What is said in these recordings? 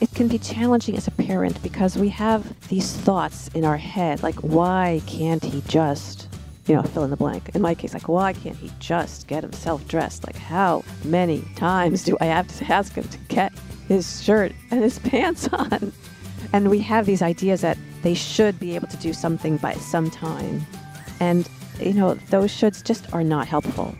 it can be challenging as a parent because we have these thoughts in our head like, why can't he just, you know, fill in the blank? In my case, like, why can't he just get himself dressed? Like, how many times do I have to ask him to get his shirt and his pants on? And we have these ideas that they should be able to do something by some time. And, you know, those shoulds just are not helpful.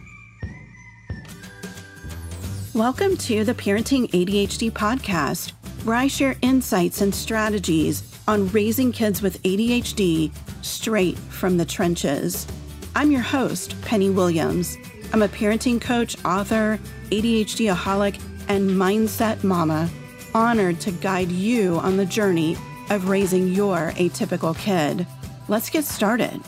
Welcome to the Parenting ADHD podcast, where I share insights and strategies on raising kids with ADHD straight from the trenches. I'm your host, Penny Williams. I'm a parenting coach, author, ADHD aholic, and mindset mama, honored to guide you on the journey of raising your atypical kid. Let's get started.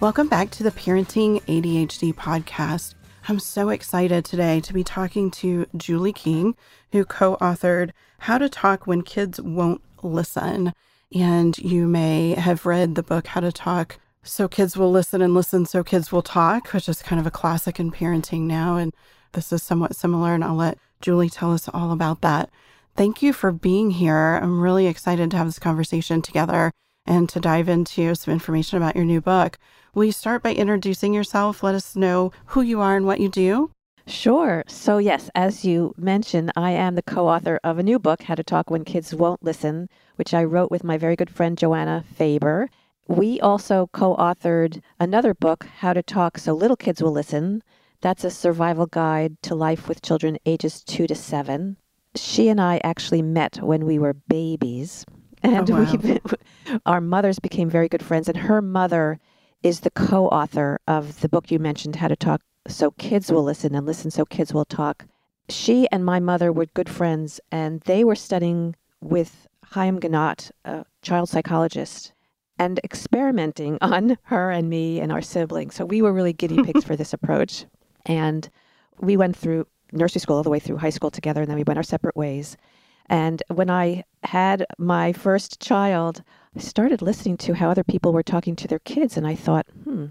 Welcome back to the Parenting ADHD podcast. I'm so excited today to be talking to Julie King, who co authored How to Talk When Kids Won't Listen. And you may have read the book How to Talk So Kids Will Listen and Listen So Kids Will Talk, which is kind of a classic in parenting now. And this is somewhat similar, and I'll let Julie tell us all about that. Thank you for being here. I'm really excited to have this conversation together and to dive into some information about your new book. Will you start by introducing yourself? Let us know who you are and what you do. Sure. So, yes, as you mentioned, I am the co author of a new book, How to Talk When Kids Won't Listen, which I wrote with my very good friend Joanna Faber. We also co authored another book, How to Talk So Little Kids Will Listen. That's a survival guide to life with children ages two to seven. She and I actually met when we were babies, Oh, and oh, wow. we, our mothers became very good friends. And her mother is the co author of the book you mentioned, How to Talk So Kids Will Listen and Listen So Kids Will Talk. She and my mother were good friends, and they were studying with Haim Ginott, a child psychologist, and experimenting on her and me and our siblings. So we were really guinea pigs for this approach. And we went through nursery school all the way through high school together, and then we went our separate ways. And when I had my first child, I started listening to how other people were talking to their kids, and I thought, hmm,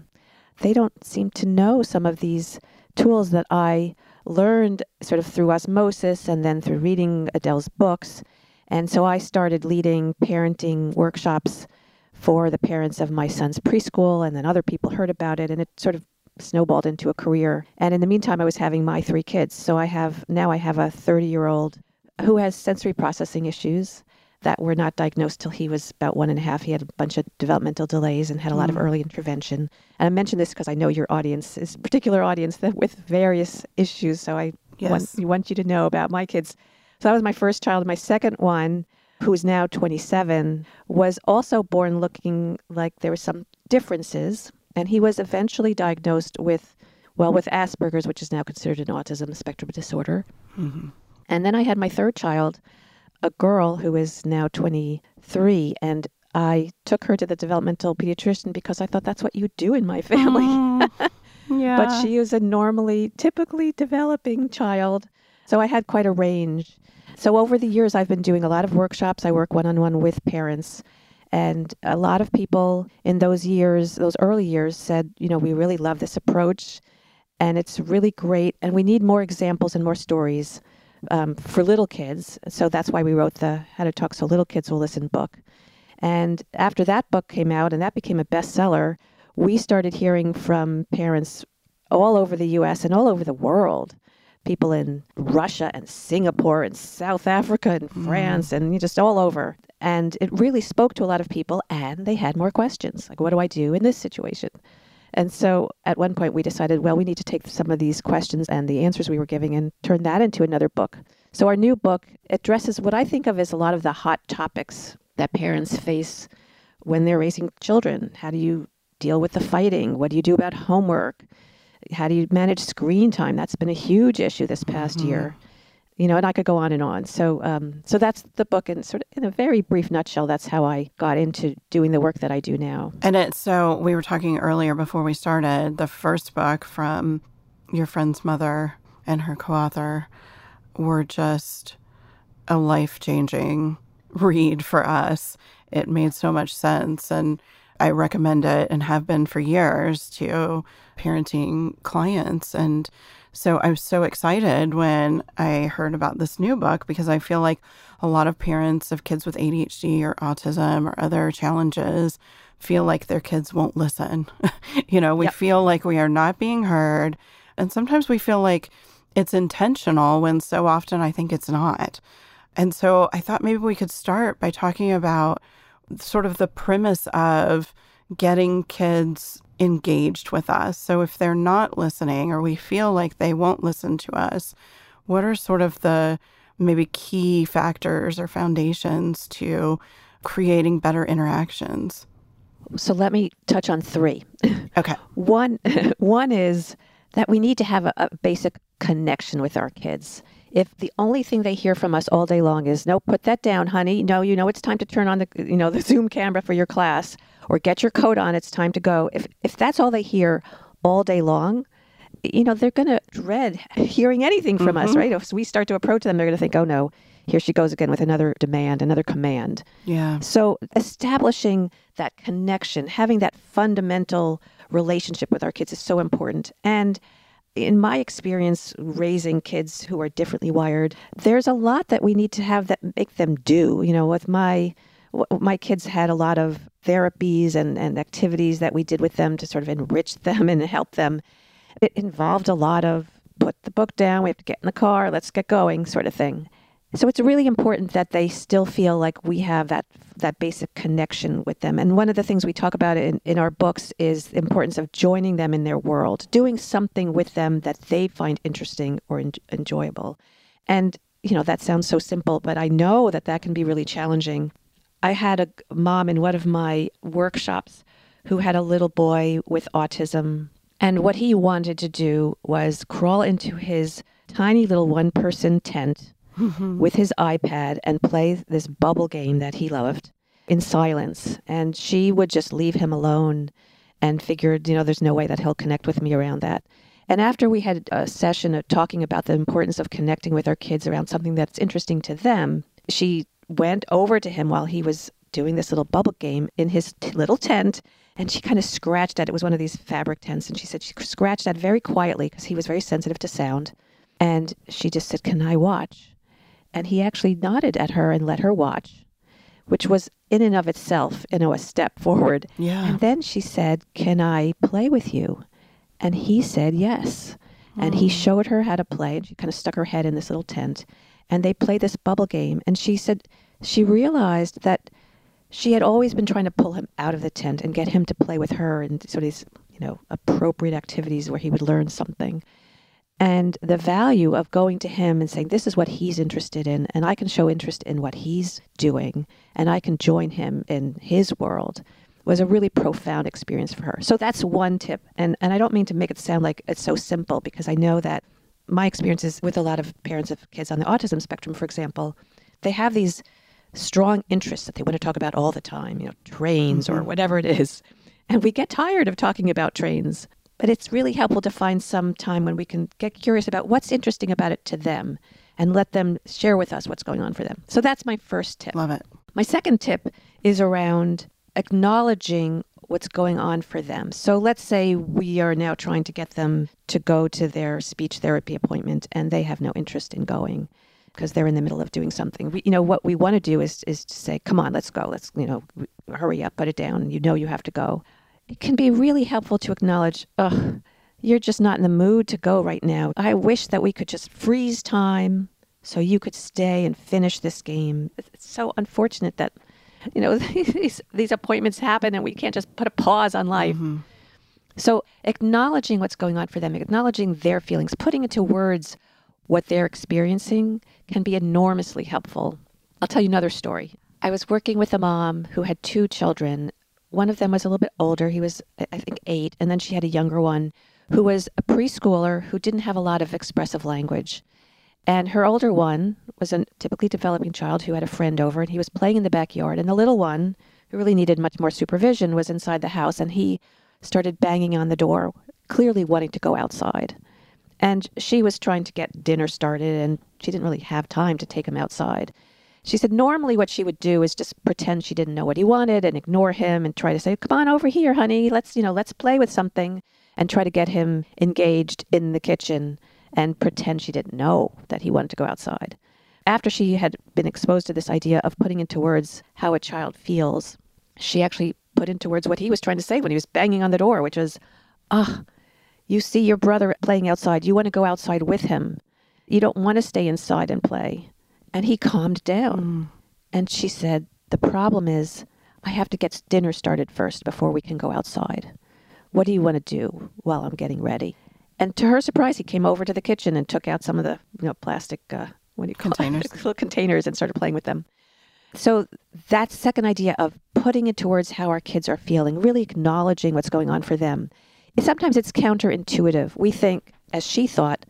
they don't seem to know some of these tools that I learned sort of through osmosis and then through reading Adele's books. And so I started leading parenting workshops for the parents of my son's preschool, and then other people heard about it, and it sort of snowballed into a career. And in the meantime, I was having my three kids. So I have now I have a 30 year old who has sensory processing issues that were not diagnosed till he was about one and a half. He had a bunch of developmental delays and had a lot of Mm. early intervention. And I mention this because I know your audience is a particular audience that with various issues. So I want, Yes. want you to know about my kids. So that was my first child. My second one, who is now 27, was also born looking like there were some differences. And he was eventually diagnosed with, well, with Asperger's, which is now considered an autism spectrum disorder. Mhm. And then I had my third child, a girl who is now 23, and I took her to the developmental pediatrician because I thought that's what you do in my family. Mm, yeah. but she is a normally, typically developing child. So I had quite a range. So over the years, I've been doing a lot of workshops. I work one on one with parents. And a lot of people in those years, those early years, said, you know, we really love this approach and it's really great. And we need more examples and more stories um, for little kids. So that's why we wrote the How to Talk So Little Kids Will Listen book. And after that book came out and that became a bestseller, we started hearing from parents all over the US and all over the world. People in Russia and Singapore and South Africa and France and just all over. And it really spoke to a lot of people and they had more questions. Like, what do I do in this situation? And so at one point we decided, well, we need to take some of these questions and the answers we were giving and turn that into another book. So our new book addresses what I think of as a lot of the hot topics that parents face when they're raising children. How do you deal with the fighting? What do you do about homework? How do you manage screen time? That's been a huge issue this past mm-hmm. year. You know, and I could go on and on. So, um, so that's the book, and sort of in a very brief nutshell, that's how I got into doing the work that I do now. And so we were talking earlier before we started the first book from your friend's mother and her co author were just a life changing read for us. It made so much sense. And I recommend it and have been for years to parenting clients. And So I was so excited when I heard about this new book because I feel like a lot of parents of kids with ADHD or autism or other challenges feel like their kids won't listen. you know, we yep. feel like we are not being heard. And sometimes we feel like it's intentional when so often I think it's not. And so I thought maybe we could start by talking about sort of the premise of getting kids engaged with us. So if they're not listening or we feel like they won't listen to us, what are sort of the maybe key factors or foundations to creating better interactions? So let me touch on three. Okay. one one is that we need to have a, a basic connection with our kids. If the only thing they hear from us all day long is no, put that down, honey. No, you know it's time to turn on the you know the Zoom camera for your class or get your coat on, it's time to go. If if that's all they hear all day long, you know, they're going to dread hearing anything from mm-hmm. us, right? If we start to approach them, they're going to think, "Oh no, here she goes again with another demand, another command." Yeah. So, establishing that connection, having that fundamental relationship with our kids is so important. And in my experience raising kids who are differently wired, there's a lot that we need to have that make them do. You know, with my my kids had a lot of therapies and, and activities that we did with them to sort of enrich them and help them. It involved a lot of put the book down, we have to get in the car, let's get going, sort of thing. So it's really important that they still feel like we have that that basic connection with them. And one of the things we talk about in, in our books is the importance of joining them in their world, doing something with them that they find interesting or en- enjoyable. And you know that sounds so simple, but I know that that can be really challenging I had a mom in one of my workshops who had a little boy with autism. And what he wanted to do was crawl into his tiny little one person tent mm-hmm. with his iPad and play this bubble game that he loved in silence. And she would just leave him alone and figured, you know, there's no way that he'll connect with me around that. And after we had a session of talking about the importance of connecting with our kids around something that's interesting to them, she went over to him while he was doing this little bubble game in his t- little tent and she kind of scratched at it. It was one of these fabric tents. And she said she scratched at very quietly because he was very sensitive to sound. And she just said, Can I watch? And he actually nodded at her and let her watch, which was in and of itself, you know, a step forward. Yeah. And then she said, Can I play with you? And he said yes. And he mm. showed her how to play. And she kind of stuck her head in this little tent and they played this bubble game. And she said she realized that she had always been trying to pull him out of the tent and get him to play with her and sort of these, you know, appropriate activities where he would learn something. And the value of going to him and saying, This is what he's interested in, and I can show interest in what he's doing, and I can join him in his world was a really profound experience for her. So that's one tip. And and I don't mean to make it sound like it's so simple because I know that my experiences with a lot of parents of kids on the autism spectrum, for example, they have these strong interests that they want to talk about all the time, you know, trains mm-hmm. or whatever it is. And we get tired of talking about trains. But it's really helpful to find some time when we can get curious about what's interesting about it to them and let them share with us what's going on for them. So that's my first tip. Love it. My second tip is around acknowledging what's going on for them. So let's say we are now trying to get them to go to their speech therapy appointment and they have no interest in going because they're in the middle of doing something. We, you know what we want to do is is to say, "Come on, let's go. Let's, you know, hurry up, put it down. You know you have to go." It can be really helpful to acknowledge, "Ugh, you're just not in the mood to go right now. I wish that we could just freeze time so you could stay and finish this game." It's so unfortunate that you know these these appointments happen and we can't just put a pause on life mm-hmm. so acknowledging what's going on for them acknowledging their feelings putting into words what they're experiencing can be enormously helpful i'll tell you another story i was working with a mom who had two children one of them was a little bit older he was i think eight and then she had a younger one who was a preschooler who didn't have a lot of expressive language and her older one was a typically developing child who had a friend over, and he was playing in the backyard. And the little one, who really needed much more supervision, was inside the house, and he started banging on the door, clearly wanting to go outside. And she was trying to get dinner started, and she didn't really have time to take him outside. She said normally what she would do is just pretend she didn't know what he wanted and ignore him and try to say, "Come on over here, honey. Let's, you know, let's play with something." And try to get him engaged in the kitchen and pretend she didn't know that he wanted to go outside. After she had been exposed to this idea of putting into words how a child feels, she actually put into words what he was trying to say when he was banging on the door, which was, Ah, you see your brother playing outside. You want to go outside with him. You don't want to stay inside and play. And he calmed down. Mm. And she said, The problem is, I have to get dinner started first before we can go outside. What do you want to do while I'm getting ready? And to her surprise, he came over to the kitchen and took out some of the you know plastic uh, what do you call Containers. it? little containers and started playing with them. So that second idea of putting it towards how our kids are feeling, really acknowledging what's going on for them. Sometimes it's counterintuitive. We think, as she thought,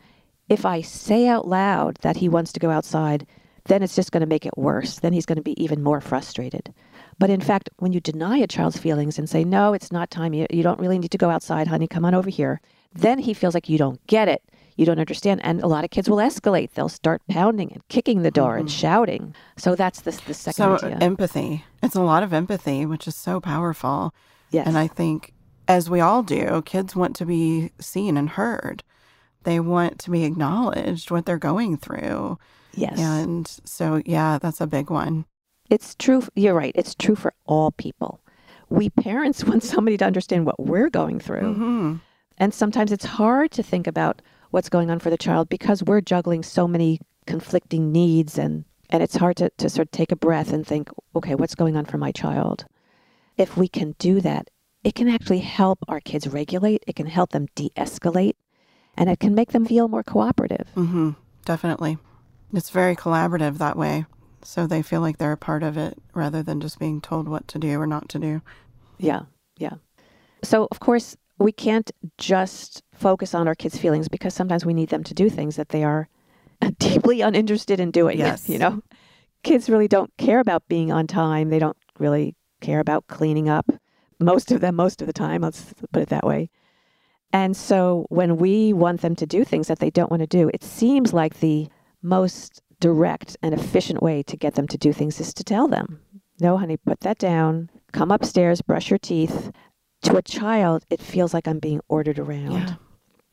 if I say out loud that he wants to go outside, then it's just going to make it worse. Then he's going to be even more frustrated. But in fact, when you deny a child's feelings and say, no, it's not time, you, you don't really need to go outside, honey, come on over here, then he feels like you don't get it. You don't understand. And a lot of kids will escalate. They'll start pounding and kicking the door and mm-hmm. shouting. So that's the, the second So idea. empathy. It's a lot of empathy, which is so powerful. yes. And I think, as we all do, kids want to be seen and heard. They want to be acknowledged what they're going through. Yes. And so, yeah, that's a big one. It's true. You're right. It's true for all people. We parents want somebody to understand what we're going through. hmm And sometimes it's hard to think about what's going on for the child because we're juggling so many conflicting needs and, and it's hard to, to sort of take a breath and think, okay, what's going on for my child? If we can do that, it can actually help our kids regulate, it can help them de escalate, and it can make them feel more cooperative. hmm Definitely. It's very collaborative that way. So they feel like they're a part of it rather than just being told what to do or not to do. Yeah, yeah. So, of course, we can't just focus on our kids' feelings because sometimes we need them to do things that they are deeply uninterested in doing. Yes. You know, kids really don't care about being on time. They don't really care about cleaning up. Most of them, most of the time, let's put it that way. And so when we want them to do things that they don't want to do, it seems like the most direct and efficient way to get them to do things is to tell them, no, honey, put that down, come upstairs, brush your teeth. To a child, it feels like I'm being ordered around. Yeah.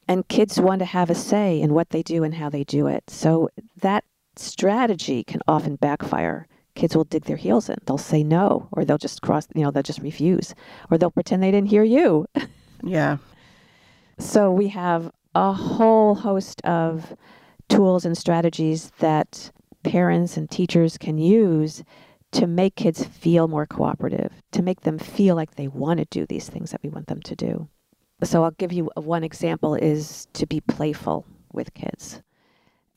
And kids want to have a say in what they do and how they do it. So that strategy can often backfire. Kids will dig their heels in. They'll say no, or they'll just cross, you know, they'll just refuse, or they'll pretend they didn't hear you. Yeah. So we have a whole host of tools and strategies that parents and teachers can use to make kids feel more cooperative, to make them feel like they want to do these things that we want them to do. So I'll give you one example is to be playful with kids.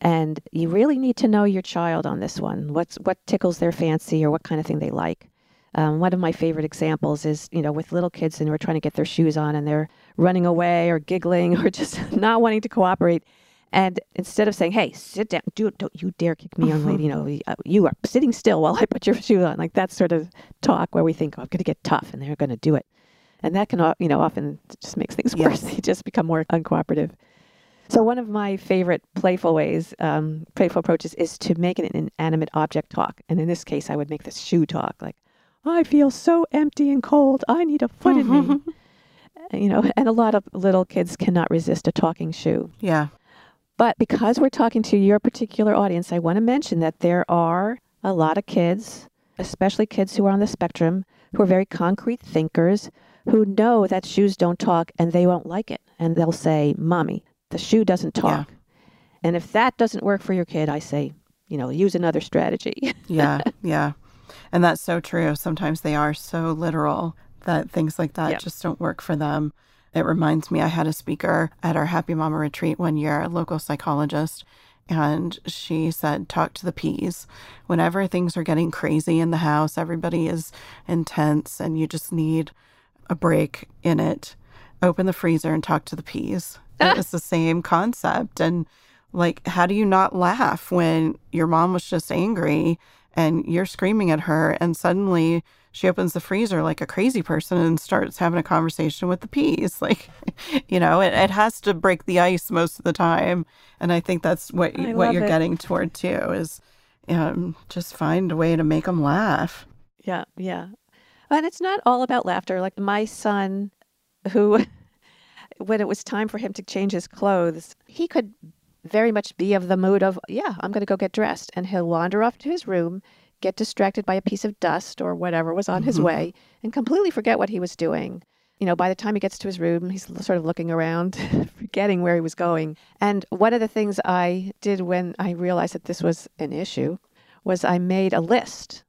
And you really need to know your child on this one. What's what tickles their fancy or what kind of thing they like. Um, one of my favorite examples is, you know, with little kids and we're trying to get their shoes on and they're running away or giggling or just not wanting to cooperate. And instead of saying, "Hey, sit down, do don't you dare kick me, young lady," you know, uh, you are sitting still while I put your shoes on, like that sort of talk where we think, "Oh, I'm going to get tough," and they're going to do it, and that can, you know, often just makes things worse. Yes. They just become more uncooperative. So one of my favorite playful ways, um, playful approaches, is to make an inanimate object talk. And in this case, I would make this shoe talk, like, "I feel so empty and cold. I need a foot in me." You know, and a lot of little kids cannot resist a talking shoe. Yeah. But because we're talking to your particular audience, I want to mention that there are a lot of kids, especially kids who are on the spectrum, who are very concrete thinkers, who know that shoes don't talk and they won't like it. And they'll say, Mommy, the shoe doesn't talk. And if that doesn't work for your kid, I say, you know, use another strategy. Yeah. yeah. And that's so true. Sometimes they are so literal that things like that Yeah. just don't work for them. It reminds me, I had a speaker at our Happy Mama retreat one year, a local psychologist, and she said, Talk to the peas. Whenever things are getting crazy in the house, everybody is intense, and you just need a break in it. Open the freezer and talk to the peas. It's the same concept. And like, how do you not laugh when your mom was just angry and you're screaming at her, and suddenly she opens the freezer like a crazy person and starts having a conversation with the peas? Like, you know, it, it has to break the ice most of the time. And I think that's what I what you're it. getting toward too is um, just find a way to make them laugh. Yeah, yeah. And it's not all about laughter. Like my son, who, when it was time for him to change his clothes, he could very much be of the mood of, yeah, I'm going to go get dressed. And he'll wander off to his room, get distracted by a piece of dust or whatever was on his Mhm. way, and completely forget what he was doing. You know, by the time he gets to his room, he's sort of looking around, forgetting where he was going. And one of the things I did when I realized that this was an issue was I made a list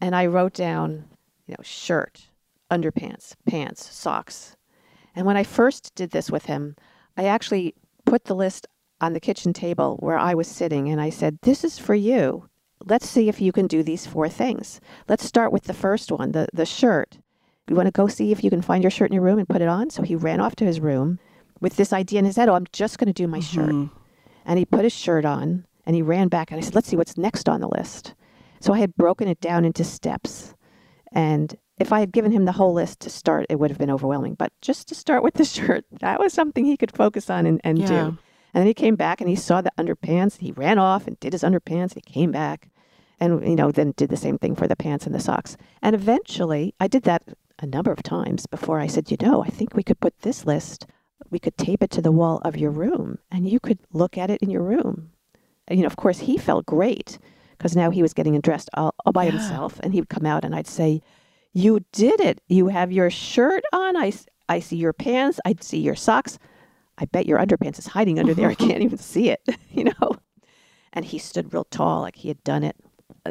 and I wrote down, you know, shirt, underpants, pants, socks. And when I first did this with him, I actually put the list on the kitchen table where I was sitting and I said, This is for you. Let's see if you can do these four things. Let's start with the first one, the, the shirt. You want to go see if you can find your shirt in your room and put it on? So he ran off to his room with this idea in his head, Oh, I'm just going to do my shirt. Mhm. And he put his shirt on and he ran back and I said, Let's see what's next on the list. So I had broken it down into steps. And if I had given him the whole list to start, it would have been overwhelming. But just to start with the shirt, that was something he could focus on and, and Yeah. do. And then he came back and he saw the underpants. He ran off and did his underpants. He came back and, you know, then did the same thing for the pants and the socks. And eventually, I did that a number of times before I said, you know, I think we could put this list, we could tape it to the wall of your room and you could look at it in your room. And, you know, of course, he felt great because now he was getting dressed all, all by Yeah. himself. And he would come out and I'd say, You did it. You have your shirt on. I, I see your pants. I see your socks. I bet your underpants is hiding under there. I can't even see it, you know? And he stood real tall, like he had done it.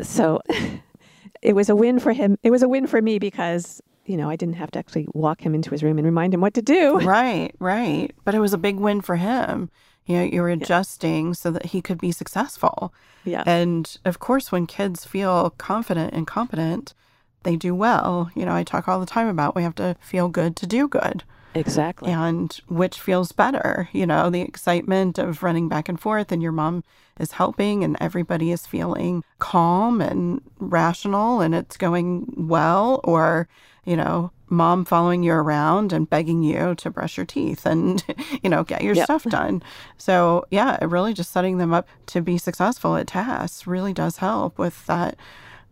So it was a win for him. It was a win for me because, you know, I didn't have to actually walk him into his room and remind him what to do. Right, right. But it was a big win for him. You know, you were adjusting so that he could be successful. Yeah. And of course, when kids feel confident and competent, they do well. You know, I talk all the time about we have to feel good to do good. Exactly. And which feels better, you know, the excitement of running back and forth and your mom is helping and everybody is feeling calm and rational and it's going well, or, you know, mom following you around and begging you to brush your teeth and, you know, get your Yep. stuff done. So, yeah, really just setting them up to be successful at tasks really does help with that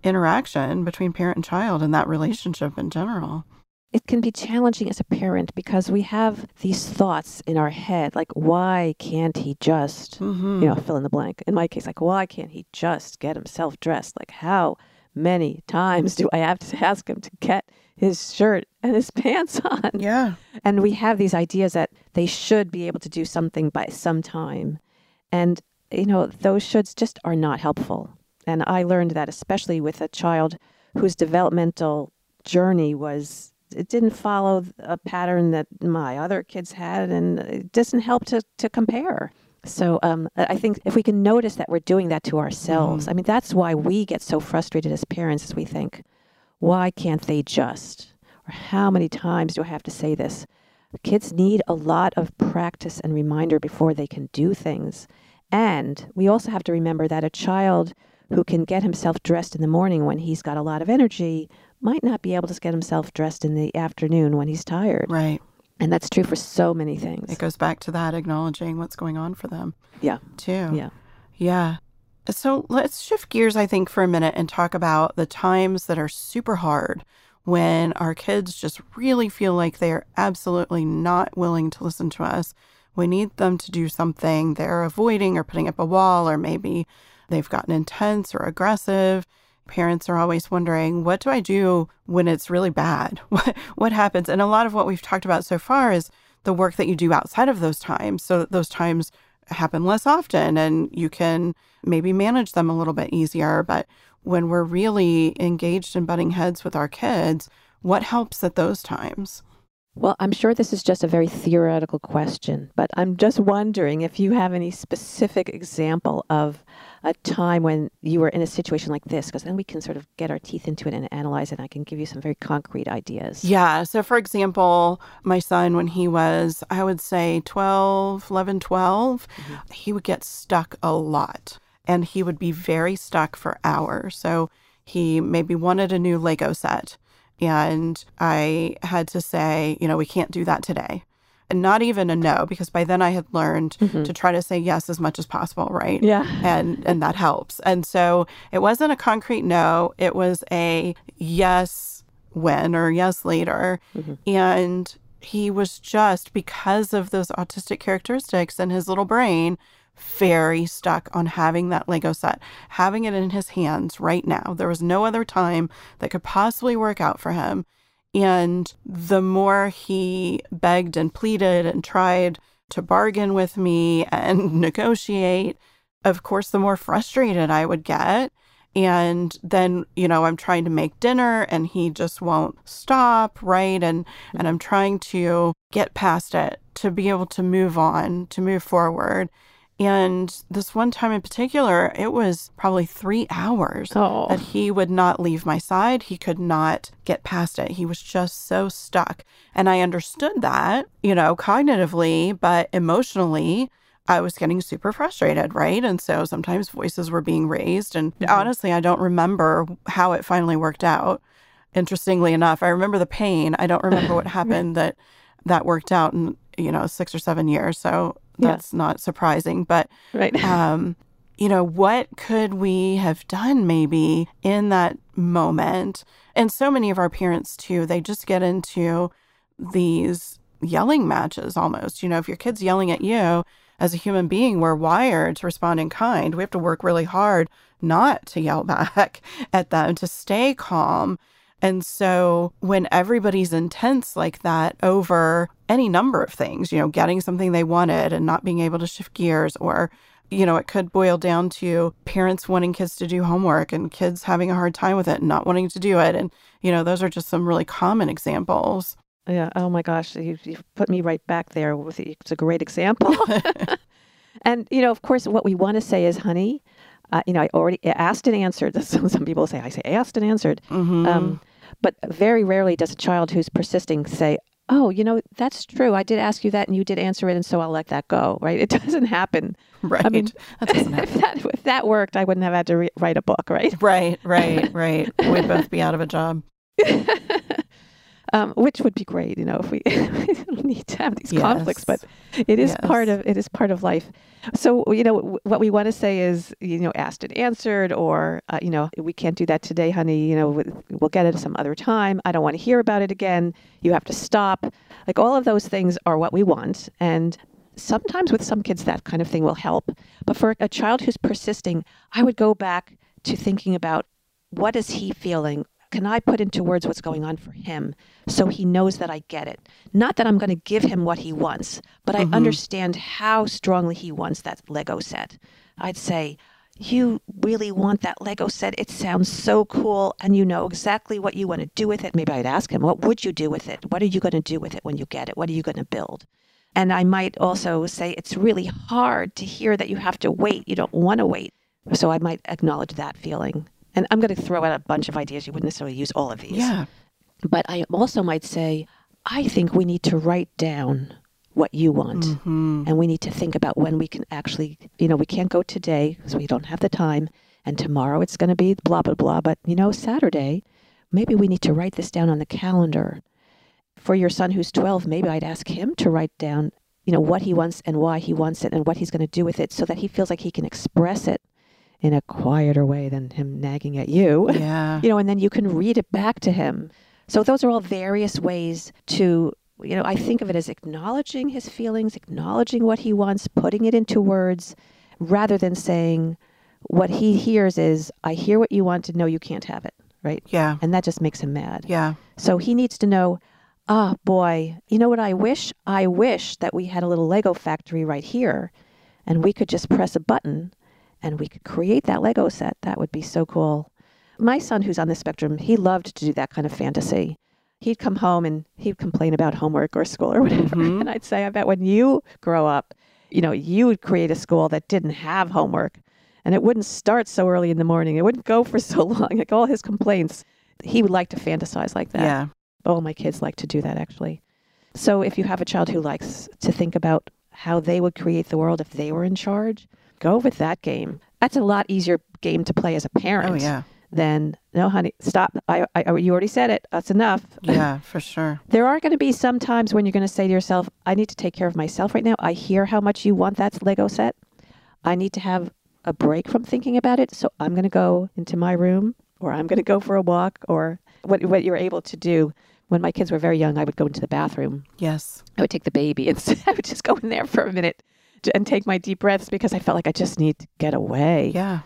interaction between parent and child and that relationship in general. It can be challenging as a parent because we have these thoughts in our head like why can't he just Mm-hmm. you know fill in the blank? In my case like why can't he just get himself dressed? Like how many times do i have to ask him to get his shirt and his pants on? Yeah. and we have these ideas that they should be able to do something by some time. And you know those shoulds just are not helpful. And i learned that especially with a child whose developmental journey was it didn't follow a pattern that my other kids had and it doesn't help to, to compare so um, I I think if we can notice that we're doing that to ourselves, I mean, that's why we get so frustrated as parents as we think, why can't they just? Or how many times do I have to say this? Kids need a lot of practice and reminder before they can do things. And we also have to remember that a child who can get himself dressed in the morning when he's got a lot of energy might not be able to get himself dressed in the afternoon when he's tired. Right. And that's true for so many things. It goes back to that acknowledging what's going on for them, Yeah. too. Yeah. Yeah. So let's shift gears, I think, for a minute and talk about the times that are super hard when our kids just really feel like they're absolutely not willing to listen to us. We need them to do something they're avoiding or putting up a wall, or maybe they've gotten intense or aggressive. Parents are always wondering, what do I do when it's really bad? What, what happens? And a lot of what we've talked about so far is the work that you do outside of those times so those times happen less often and you can maybe manage them a little bit easier. But when we're really engaged in butting heads with our kids, what helps at those times? Well, I'm sure this is just a very theoretical question, but I'm just wondering if you have any specific example of a time when you were in a situation like this, because then we can sort of get our teeth into it and analyze it. And I can give you some very concrete ideas. Yeah. So, for example, my son, when he was, I would say 12, 11, 12, mm-hmm. he would get stuck a lot and he would be very stuck for hours. So, he maybe wanted a new Lego set. And I had to say, you know, we can't do that today. And not even a no, because by then I had learned mm-hmm. to try to say yes as much as possible, right? Yeah. and and that helps. And so it wasn't a concrete no, it was a yes when or yes later. Mm-hmm. And he was just because of those autistic characteristics in his little brain very stuck on having that Lego set, having it in his hands right now. There was no other time that could possibly work out for him. And the more he begged and pleaded and tried to bargain with me and negotiate, of course, the more frustrated I would get. And then, you know, I'm trying to make dinner and he just won't stop, right? And and I'm trying to get past it, to be able to move on, to move forward. And this one time in particular, it was probably three hours Oh. that he would not leave my side. He could not get past it. He was just so stuck. And I understood that, you know, cognitively, but emotionally, I was getting super frustrated, right? And so sometimes voices were being raised. And Mhm. honestly, I don't remember how it finally worked out. Interestingly enough, I remember the pain. I don't remember what happened that that worked out in, you know, six or seven years. So Yeah. that's not surprising. But Right. um, you know, what could we have done maybe in that moment? And so many of our parents, too, they just get into these yelling matches almost. You know, if your kid's yelling at you as a human being, we're wired to respond in kind. We have to work really hard not to yell back at them, to stay calm. And so when everybody's intense like that over any number of things, you know, getting something they wanted and not being able to shift gears, or, you know, it could boil down to parents wanting kids to do homework and kids having a hard time with it and not wanting to do it. And, you know, those are just some really common examples. Yeah. Oh my gosh. You, you put me right back there with it. It's a great example. and, you know, of course, what we want to say is, honey, uh, you know, I already asked and answered. Some, some people say, I say asked and answered. Mhm. Um, but very rarely does a child who's persisting say, Oh, you know, that's true. I did ask you that and you did answer it. And so I'll let that go. Right. It doesn't happen. right. I mean, that if, that, if that worked, I wouldn't have had to re- write a book. Right. Right, right, right. We'd both be out of a job. Um, which would be great, you know, if we, we don't need to have these conflicts, but Yes. it is part of it is part of life. So you know w- what we want to say is you know asked and answered, or uh, you know we can't do that today, honey. You know we'll get it some other time. I don't want to hear about it again. You have to stop. Like all of those things are what we want, and sometimes with some kids that kind of thing will help. But for a child who's persisting, I would go back to thinking about what is he feeling can I put into words what's going on for him so he knows that I get it? Not that I'm going to give him what he wants, but I Mhm. understand how strongly he wants that Lego set. I'd say, You really want that Lego set? It sounds so cool, and you know exactly what you want to do with it. Maybe I'd ask him, What would you do with it? What are you going to do with it when you get it? What are you going to build? And I might also say, It's really hard to hear that you have to wait. You don't want to wait. So I might acknowledge that feeling. And I'm going to throw out a bunch of ideas. You wouldn't necessarily use all of these. Yeah. But I also might say, I think we need to write down what you want. Mhm. And we need to think about when we can actually, you know, we can't go today because we don't have the time. And tomorrow it's going to be blah, blah, blah. But, you know, Saturday, maybe we need to write this down on the calendar. For your son who's 12, maybe I'd ask him to write down, you know, what he wants and why he wants it and what he's going to do with it so that he feels like he can express it in a quieter way than him nagging at you Yeah. you know, and then you can read it back to him. So those are all various ways to, you know, I think of it as acknowledging his feelings, acknowledging what he wants, putting it into words, rather than saying what he hears is, I hear what you want to know you can't have it, right? Yeah. And that just makes him mad. Yeah. So he needs to know, ah, boy, you know what I wish? I wish that we had a little Lego factory right here and we could just press a button and we could create that Lego set. That would be so cool. My son, who's on the spectrum, he loved to do that kind of fantasy. He'd come home and he'd complain about homework or school or whatever. Mhm. And I'd say, I bet when you grow up, you know, you would create a school that didn't have homework and it wouldn't start so early in the morning. It wouldn't go for so long. Like all his complaints, he would like to fantasize like that. Yeah. All my kids like to do that actually. So if you have a child who likes to think about how they would create the world if they were in charge, go with that game. That's a lot easier game to play as a parent Oh, yeah. than no, honey, stop. I, I, you already said it. That's enough. Yeah, for sure. There are going to be some times when you're going to say to yourself, I need to take care of myself right now. I hear how much you want that Lego set. I need to have a break from thinking about it. So I'm going to go into my room or I'm going to go for a walk or what, what you're able to do. When my kids were very young, I would go into the bathroom. Yes. I would take the baby and I would just go in there for a minute and take my deep breaths because I felt like I just need to get away. Yeah.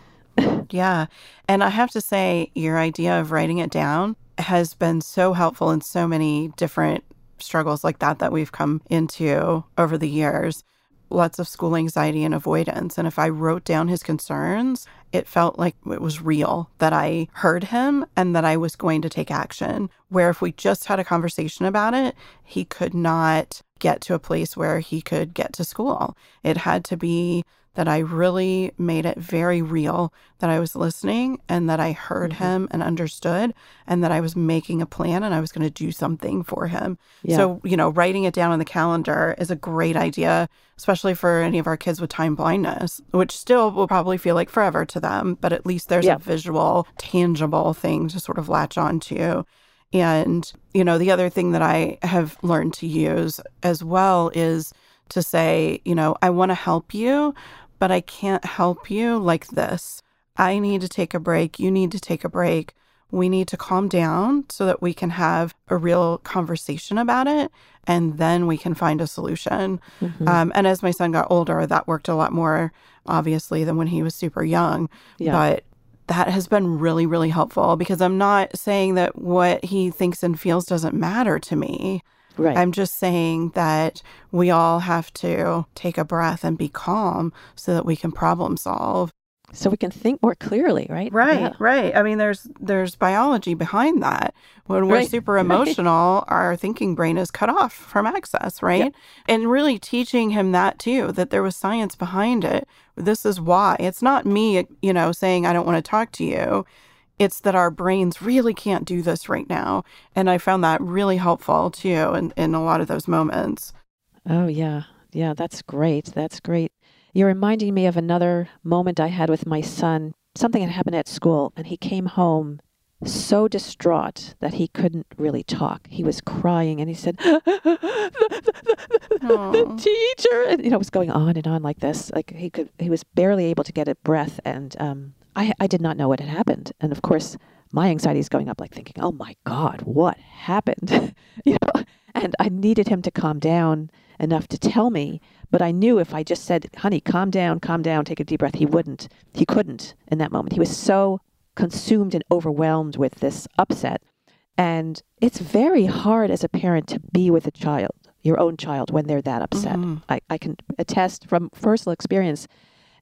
yeah. And I have to say, your idea of writing it down has been so helpful in so many different struggles like that that we've come into over the years. Lots of school anxiety and avoidance. And if I wrote down his concerns, it felt like it was real that I heard him and that I was going to take action. Where if we just had a conversation about it, he could not get to a place where he could get to school. It had to be that I really made it very real that I was listening and that I heard mm-hmm. him and understood and that I was making a plan and I was going to do something for him. Yeah. So, you know, writing it down on the calendar is a great idea, especially for any of our kids with time blindness, which still will probably feel like forever to them, but at least there's yeah. a visual, tangible thing to sort of latch on to. And, you know, the other thing that I have learned to use as well is to say, you know, I want to help you, but I can't help you like this. I need to take a break. You need to take a break. We need to calm down so that we can have a real conversation about it and then we can find a solution. Mm-hmm. Um, and as my son got older, that worked a lot more, obviously, than when he was super young. Yeah. But that has been really, really helpful because I'm not saying that what he thinks and feels doesn't matter to me. Right. I'm just saying that we all have to take a breath and be calm so that we can problem solve. So we can think more clearly, right? Right, yeah. right. I mean, there's there's biology behind that. When we're right. super emotional, right. our thinking brain is cut off from access, right? Yep. And really teaching him that too, that there was science behind it. This is why. It's not me, you know, saying I don't want to talk to you. It's that our brains really can't do this right now. And I found that really helpful too in, in a lot of those moments. Oh, yeah. Yeah, that's great. That's great. You're reminding me of another moment I had with my son. Something had happened at school, and he came home so distraught that he couldn't really talk. He was crying and he said, the, the, the, the, teacher, and you know, it was going on and on like this. Like he could, he was barely able to get a breath. And um, I, I did not know what had happened. And of course, my anxiety is going up, like thinking, oh my God, what happened? you know, and I needed him to calm down enough to tell me. But I knew if I just said, honey, calm down, calm down, take a deep breath, he wouldn't. He couldn't in that moment. He was so consumed and overwhelmed with this upset. And it's very hard as a parent to be with a child, your own child, when they're that upset. Mm-hmm. I, I can attest from personal experience.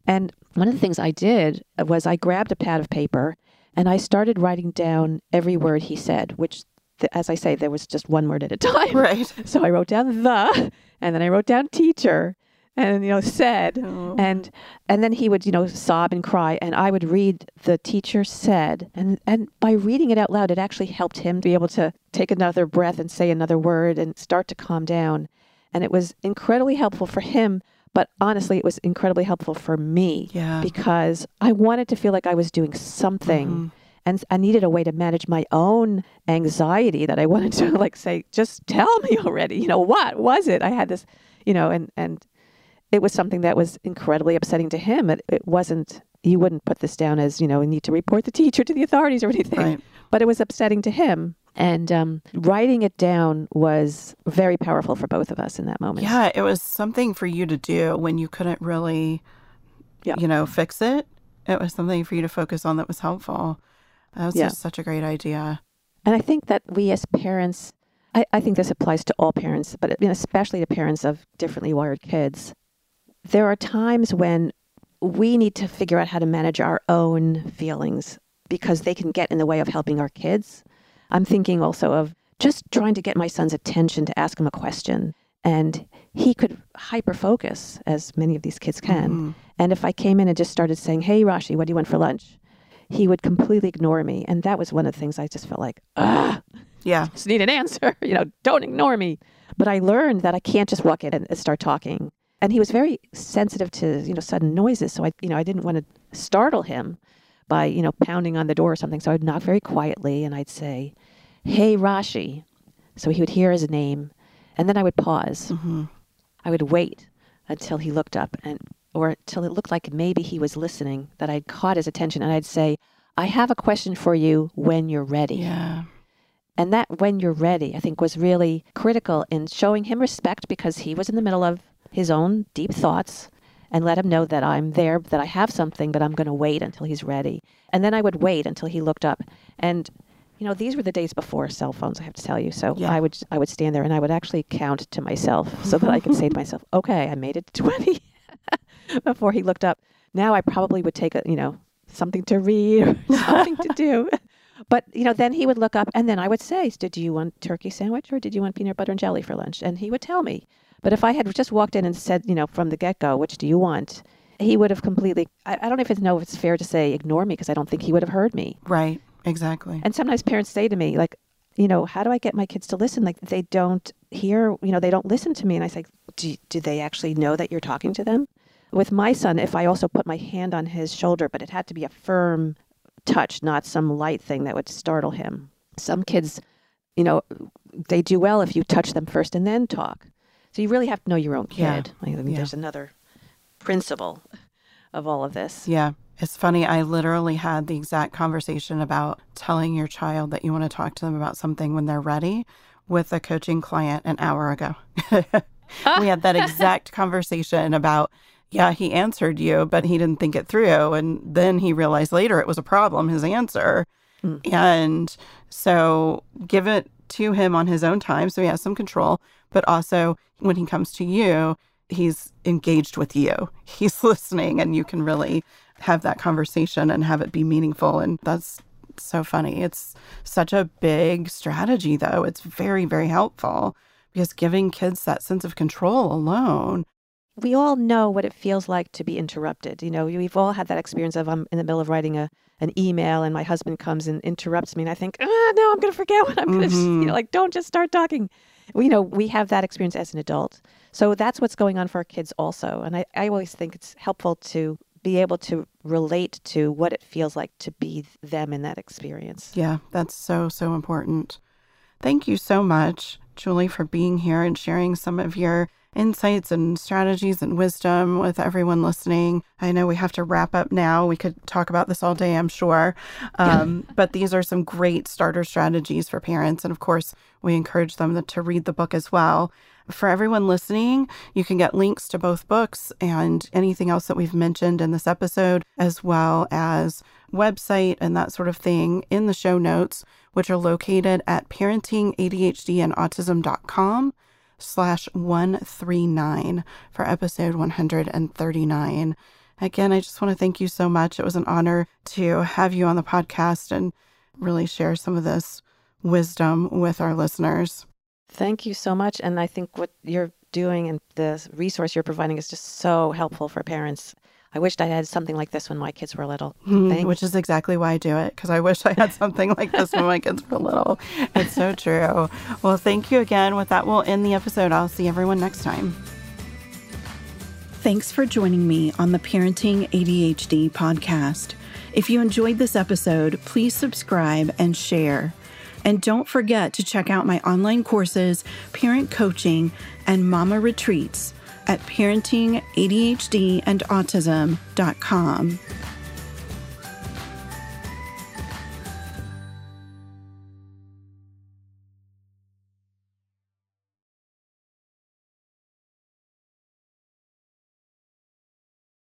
And one of the things I did was I grabbed a pad of paper and I started writing down every word he said, which, as I say, there was just one word at a time. Right. So I wrote down the, and then I wrote down teacher, and you know said, oh. and and then he would you know sob and cry, and I would read the teacher said, and and by reading it out loud, it actually helped him to be able to take another breath and say another word and start to calm down, and it was incredibly helpful for him but honestly, it was incredibly helpful for me yeah. because I wanted to feel like I was doing something. Mm-hmm. And I needed a way to manage my own anxiety that I wanted to like say, just tell me already, you know, what was it? I had this, you know, and, and it was something that was incredibly upsetting to him. It, it wasn't, you wouldn't put this down as, you know, we need to report the teacher to the authorities or anything, right. but it was upsetting to him. And um, writing it down was very powerful for both of us in that moment. Yeah, it was something for you to do when you couldn't really, yep. you know, fix it. It was something for you to focus on that was helpful. That was yeah. just such a great idea. And I think that we as parents, I, I think this applies to all parents, but especially to parents of differently wired kids. There are times when we need to figure out how to manage our own feelings because they can get in the way of helping our kids. I'm thinking also of just trying to get my son's attention to ask him a question. And he could hyper focus, as many of these kids can. Mm-hmm. And if I came in and just started saying, Hey, Rashi, what do you want for lunch? He would completely ignore me. And that was one of the things I just felt like, ah, yeah, just need an answer. you know, don't ignore me. But I learned that I can't just walk in and start talking. And he was very sensitive to, you know, sudden noises. So I, you know, I didn't want to startle him by, you know, pounding on the door or something. So I'd knock very quietly and I'd say, Hey, Rashi. So he would hear his name. And then I would pause. Mm-hmm. I would wait until he looked up and or till it looked like maybe he was listening, that I'd caught his attention and I'd say, I have a question for you when you're ready. Yeah. And that when you're ready, I think was really critical in showing him respect because he was in the middle of his own deep thoughts and let him know that I'm there, that I have something, but I'm going to wait until he's ready. And then I would wait until he looked up. And you know, these were the days before cell phones, I have to tell you. So Yeah. I would I would stand there and I would actually count to myself so that I could say to myself, "Okay, I made it to 20." before he looked up. Now I probably would take a, you know, something to read or something to do. But, you know, then he would look up and then I would say, Did you want turkey sandwich or did you want peanut butter and jelly for lunch? And he would tell me. But if I had just walked in and said, you know, from the get go, which do you want? He would have completely, I, I don't even know if it's fair to say ignore me because I don't think he would have heard me. Right. Exactly. And sometimes parents say to me, like, you know, how do I get my kids to listen? Like, they don't hear, you know, they don't listen to me. And I say, do, do they actually know that you're talking to them? With my son, if I also put my hand on his shoulder, but it had to be a firm touch, not some light thing that would startle him. Some kids, you know, they do well if you touch them first and then talk. So you really have to know your own Yeah. kid. I think Yeah. there's another principle of all of this. Yeah. It's funny. I literally had the exact conversation about telling your child that you want to talk to them about something when they're ready with a coaching client an hour ago. we had that exact conversation about, yeah, he answered you, but he didn't think it through. And then he realized later it was a problem, his answer. Hmm. And so give it to him on his own time so he has some control. But also when he comes to you, he's engaged with you. He's listening and you can really have that conversation and have it be meaningful. And that's so funny. It's such a big strategy, though. It's very, very helpful because giving kids that sense of control alone. we all know what it feels like to be interrupted. You know, we've all had that experience of I'm in the middle of writing a an email and my husband comes and interrupts me, and I think, ah, no, I'm going to forget what I'm going to, Mhm. you know, like, don't just start talking. You know, we have that experience as an adult, so that's what's going on for our kids also. And I, I always think it's helpful to be able to relate to what it feels like to be them in that experience. Yeah, that's so, so important. Thank you so much, Julie, for being here and sharing some of your insights and strategies and wisdom with everyone listening. I know we have to wrap up now. We could talk about this all day, I'm sure. Um, but these are some great starter strategies for parents. And of course, we encourage them to read the book as well. For everyone listening, you can get links to both books and anything else that we've mentioned in this episode, as well as website and that sort of thing in the show notes, which are located at parentingadhdandautism.com slash 139 for episode 139. Again, I just want to thank you so much. It was an honor to have you on the podcast and really share some of this wisdom with our listeners. Thank you so much. And I think what you're doing and the resource you're providing is just so helpful for parents. I wished I had something like this when my kids were little. Mm, Which is exactly why I do it, because I wish I had something like this when my kids were little. It's so true. Well, thank you again. With that, we'll end the episode. I'll see everyone next time. Thanks for joining me on the Parenting ADHD podcast. If you enjoyed this episode, please subscribe and share. And don't forget to check out my online courses, parent coaching, and mama retreats at parentingadhdandautism.com.